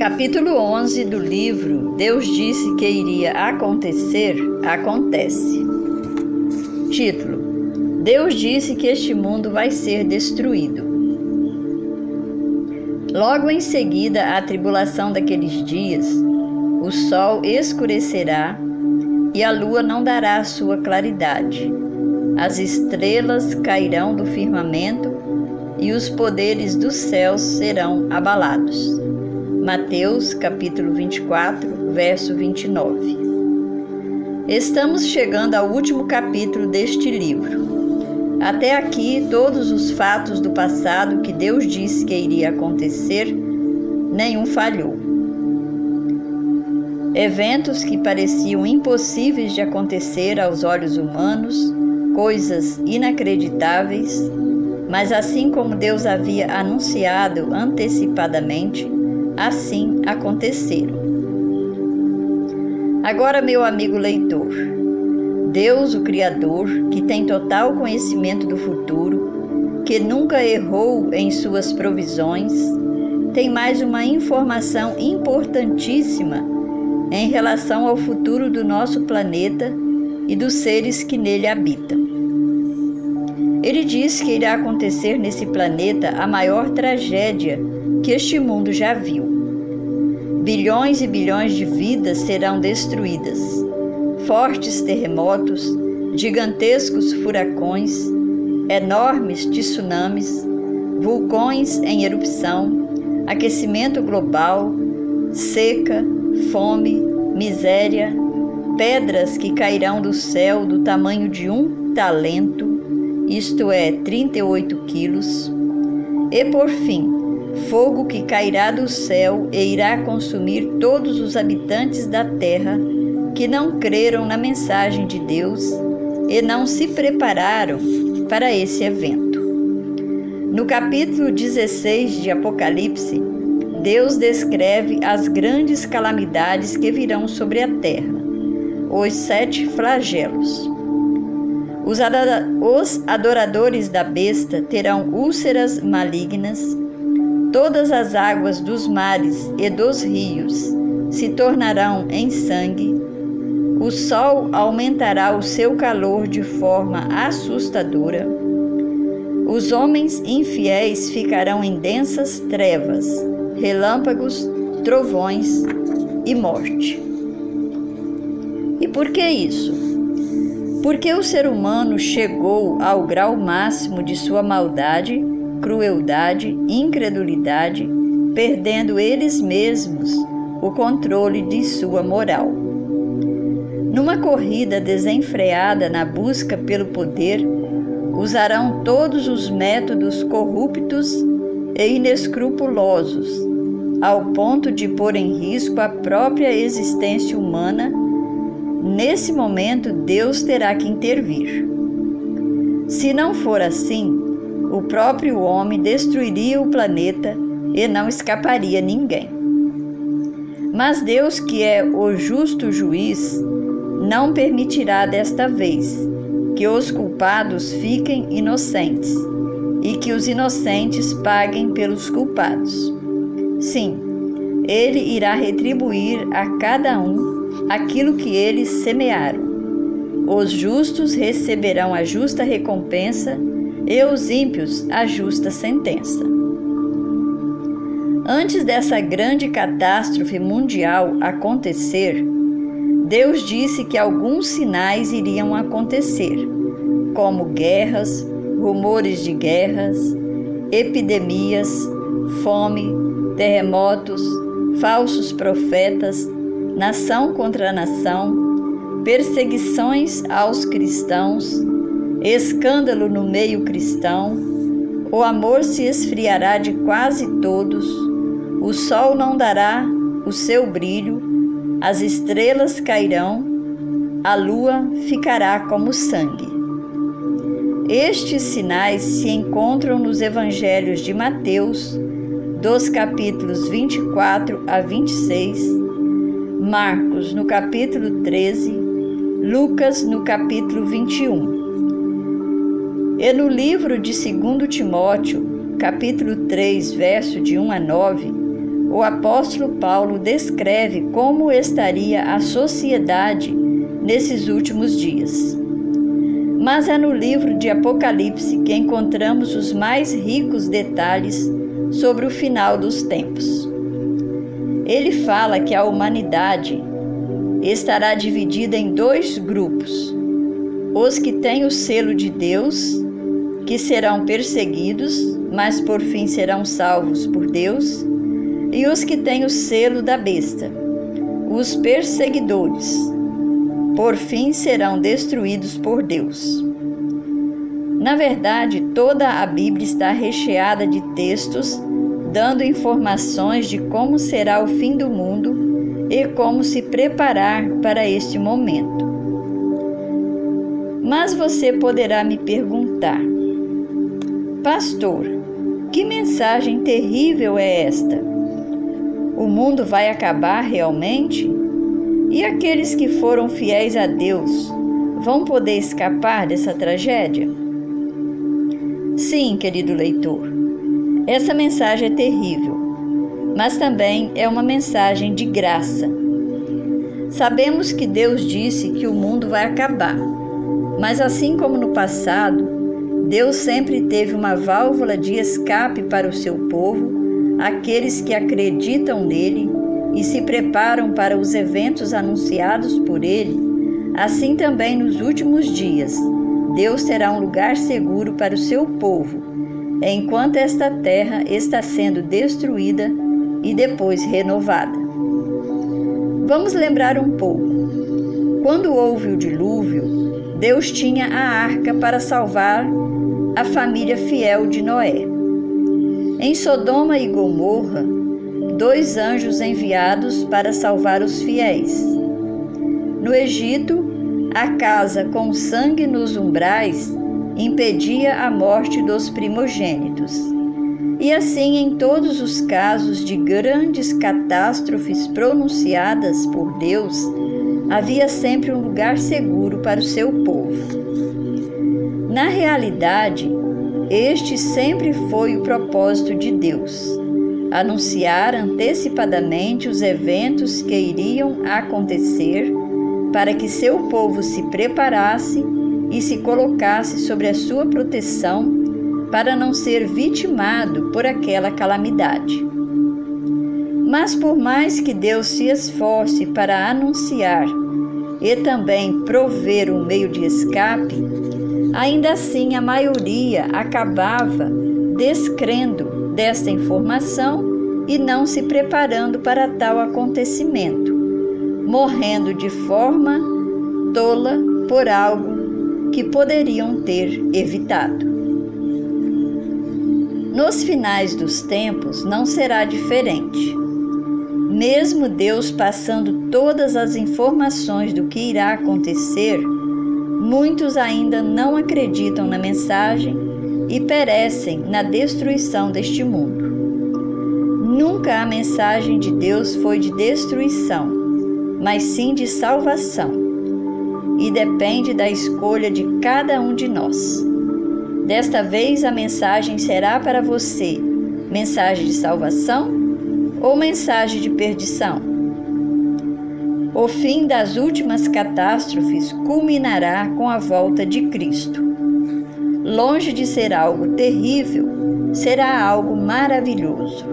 Capítulo 11 do livro Deus disse que iria acontecer, acontece. Título: Deus disse que este mundo vai ser destruído. Logo em seguida à tribulação daqueles dias, o sol escurecerá e a lua não dará sua claridade. As estrelas cairão do firmamento e os poderes dos céus serão abalados. Mateus capítulo 24, verso 29. Estamos chegando ao último capítulo deste livro. Até aqui, todos os fatos do passado que Deus disse que iria acontecer, nenhum falhou. Eventos que pareciam impossíveis de acontecer aos olhos humanos, coisas inacreditáveis, mas assim como Deus havia anunciado antecipadamente, assim aconteceram. Agora, meu amigo leitor, Deus, o Criador, que tem total conhecimento do futuro, que nunca errou em suas provisões, tem mais uma informação importantíssima em relação ao futuro do nosso planeta e dos seres que nele habitam. Ele diz que irá acontecer nesse planeta a maior tragédia que este mundo já viu. Bilhões e bilhões de vidas serão destruídas. Fortes terremotos, gigantescos furacões, enormes tsunamis, vulcões em erupção, aquecimento global, seca, fome, miséria, pedras que cairão do céu do tamanho de um talento, isto é, 38 quilos, e por fim, fogo que cairá do céu e irá consumir todos os habitantes da terra que não creram na mensagem de Deus e não se prepararam para esse evento. No capítulo 16 de Apocalipse, Deus descreve as grandes calamidades que virão sobre a terra, os sete flagelos. Os adoradores da besta terão úlceras malignas Todas as águas dos mares e dos rios se tornarão em sangue. O sol aumentará o seu calor de forma assustadora. Os homens infiéis ficarão em densas trevas, relâmpagos, trovões e morte. E por que isso? Porque o ser humano chegou ao grau máximo de sua maldade crueldade, incredulidade, perdendo eles mesmos o controle de sua moral. Numa corrida desenfreada na busca pelo poder, usarão todos os métodos corruptos e inescrupulosos, ao ponto de pôr em risco a própria existência humana. Nesse momento, Deus terá que intervir. Se não for assim, o próprio homem destruiria o planeta e não escaparia ninguém. Mas Deus, que é o justo juiz, não permitirá desta vez que os culpados fiquem inocentes e que os inocentes paguem pelos culpados. Sim, ele irá retribuir a cada um aquilo que eles semearam. Os justos receberão a justa recompensa e os ímpios a justa sentença. Antes dessa grande catástrofe mundial acontecer, Deus disse que alguns sinais iriam acontecer, como guerras, rumores de guerras, epidemias, fome, terremotos, falsos profetas, nação contra nação, perseguições aos cristãos, escândalo no meio cristão, o amor se esfriará de quase todos, o sol não dará o seu brilho, as estrelas cairão, a lua ficará como sangue. Estes sinais se encontram nos evangelhos de Mateus, dos capítulos 24 a 26, Marcos no capítulo 13, Lucas no capítulo 21. E no livro de 2 Timóteo, capítulo 3, verso de 1 a 9, o apóstolo Paulo descreve como estaria a sociedade nesses últimos dias. Mas é no livro de Apocalipse que encontramos os mais ricos detalhes sobre o final dos tempos. Ele fala que a humanidade estará dividida em dois grupos: os que têm o selo de Deus, que serão perseguidos, mas por fim serão salvos por Deus, e os que têm o selo da besta, os perseguidores, por fim serão destruídos por Deus. Na verdade, toda a Bíblia está recheada de textos dando informações de como será o fim do mundo e como se preparar para este momento. Mas você poderá me perguntar, Pastor, que mensagem terrível é esta? O mundo vai acabar realmente? E aqueles que foram fiéis a Deus vão poder escapar dessa tragédia? Sim, querido leitor, essa mensagem é terrível, mas também é uma mensagem de graça. Sabemos que Deus disse que o mundo vai acabar, mas assim como no passado, Deus sempre teve uma válvula de escape para o seu povo, aqueles que acreditam nele e se preparam para os eventos anunciados por ele. Assim também nos últimos dias, Deus terá um lugar seguro para o seu povo enquanto esta terra está sendo destruída e depois renovada. Vamos lembrar um pouco. Quando houve o dilúvio, Deus tinha a arca para salvar a família fiel de Noé. Em Sodoma e Gomorra, dois anjos enviados para salvar os fiéis. No Egito, a casa com sangue nos umbrais impedia a morte dos primogênitos. E assim, em todos os casos de grandes catástrofes pronunciadas por Deus, havia sempre um lugar seguro para o seu povo. Na realidade, este sempre foi o propósito de Deus: anunciar antecipadamente os eventos que iriam acontecer para que seu povo se preparasse e se colocasse sobre a sua proteção para não ser vitimado por aquela calamidade. Mas por mais que Deus se esforce para anunciar e também prover um meio de escape, ainda assim a maioria acabava descrendo desta informação e não se preparando para tal acontecimento, morrendo de forma tola por algo que poderiam ter evitado. Nos finais dos tempos não será diferente. Mesmo Deus passando todas as informações do que irá acontecer, muitos ainda não acreditam na mensagem e perecem na destruição deste mundo. Nunca a mensagem de Deus foi de destruição, mas sim de salvação e depende da escolha de cada um de nós. Desta vez a mensagem será para você: mensagem de salvação ou mensagem de perdição? O fim das últimas catástrofes culminará com a volta de Cristo. Longe de ser algo terrível, será algo maravilhoso.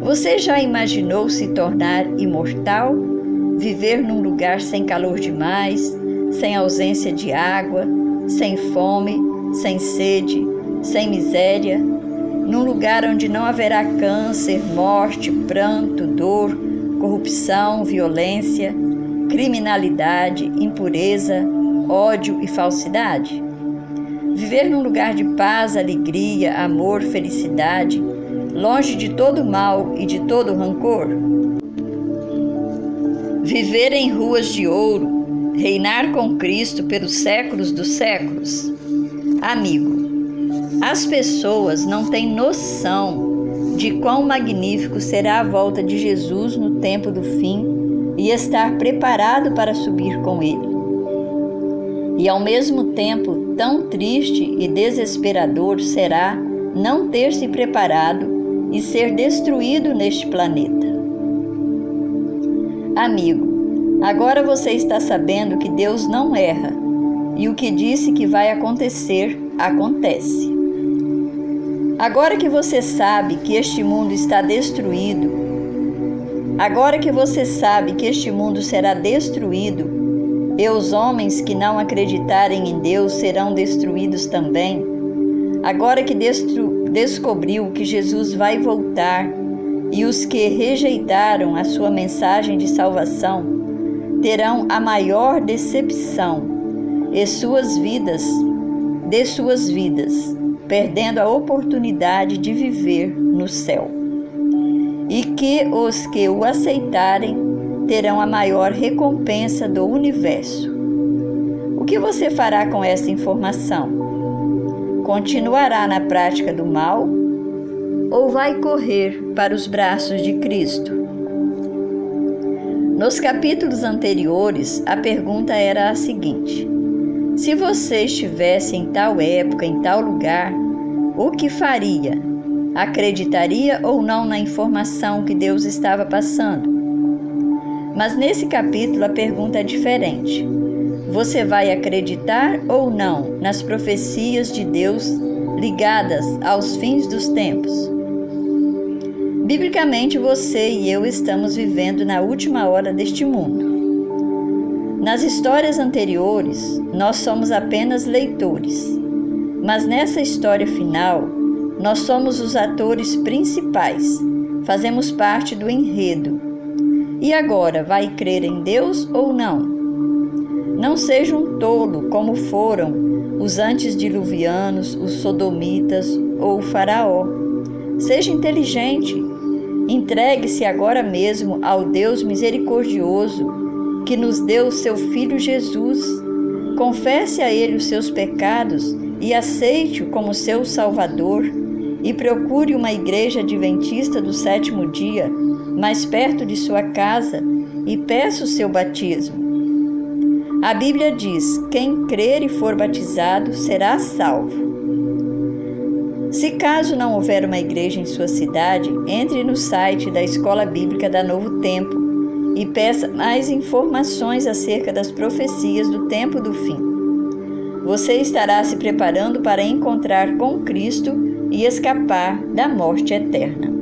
Você já imaginou se tornar imortal? viver num lugar sem calor demais, sem ausência de água, sem fome, sem sede, sem miséria, num lugar onde não haverá câncer, morte, pranto, dor, corrupção, violência, criminalidade, impureza, ódio e falsidade? Viver num lugar de paz, alegria, amor, felicidade, longe de todo mal e de todo rancor? viver em ruas de ouro, reinar com Cristo pelos séculos dos séculos? Amigo, as pessoas não têm noção de quão magnífico será a volta de Jesus no tempo do fim e estar preparado para subir com Ele. E ao mesmo tempo, tão triste e desesperador será não ter se preparado e ser destruído neste planeta. Amigo, agora você está sabendo que Deus não erra e o que disse que vai acontecer, acontece. Agora que você sabe que este mundo está destruído, agora que você sabe que este mundo será destruído, e os homens que não acreditarem em Deus serão destruídos também, agora que descobriu que Jesus vai voltar e os que rejeitaram a sua mensagem de salvação terão a maior decepção e suas vidas, de suas vidas, perdendo a oportunidade de viver no céu. E que os que o aceitarem terão a maior recompensa do universo. O que você fará com essa informação? Continuará na prática do mal ou vai correr para os braços de Cristo? Nos capítulos anteriores, a pergunta era a seguinte: Se você estivesse em tal época, em tal lugar, o que faria? Acreditaria ou não na informação que Deus estava passando? Mas nesse capítulo a pergunta é diferente. Você vai acreditar ou não nas profecias de Deus ligadas aos fins dos tempos? Biblicamente, você e eu estamos vivendo na última hora deste mundo. Nas histórias anteriores, nós somos apenas leitores, mas nessa história final, nós somos os atores principais, fazemos parte do enredo. E agora, vai crer em Deus ou não? Não seja um tolo como foram os antediluvianos, os sodomitas ou o faraó. Seja inteligente Entregue-se agora mesmo ao Deus misericordioso que nos deu seu Filho Jesus. Confesse a Ele os seus pecados e aceite-o como seu Salvador. E procure uma igreja adventista do sétimo dia, mais perto de sua casa, e peça o seu batismo. A Bíblia diz: quem crer e for batizado será salvo. Se caso não houver uma igreja em sua cidade, entre no site da Escola Bíblica da Novo Tempo e peça mais informações acerca das profecias do tempo do fim. Você estará se preparando para encontrar com Cristo e escapar da morte eterna.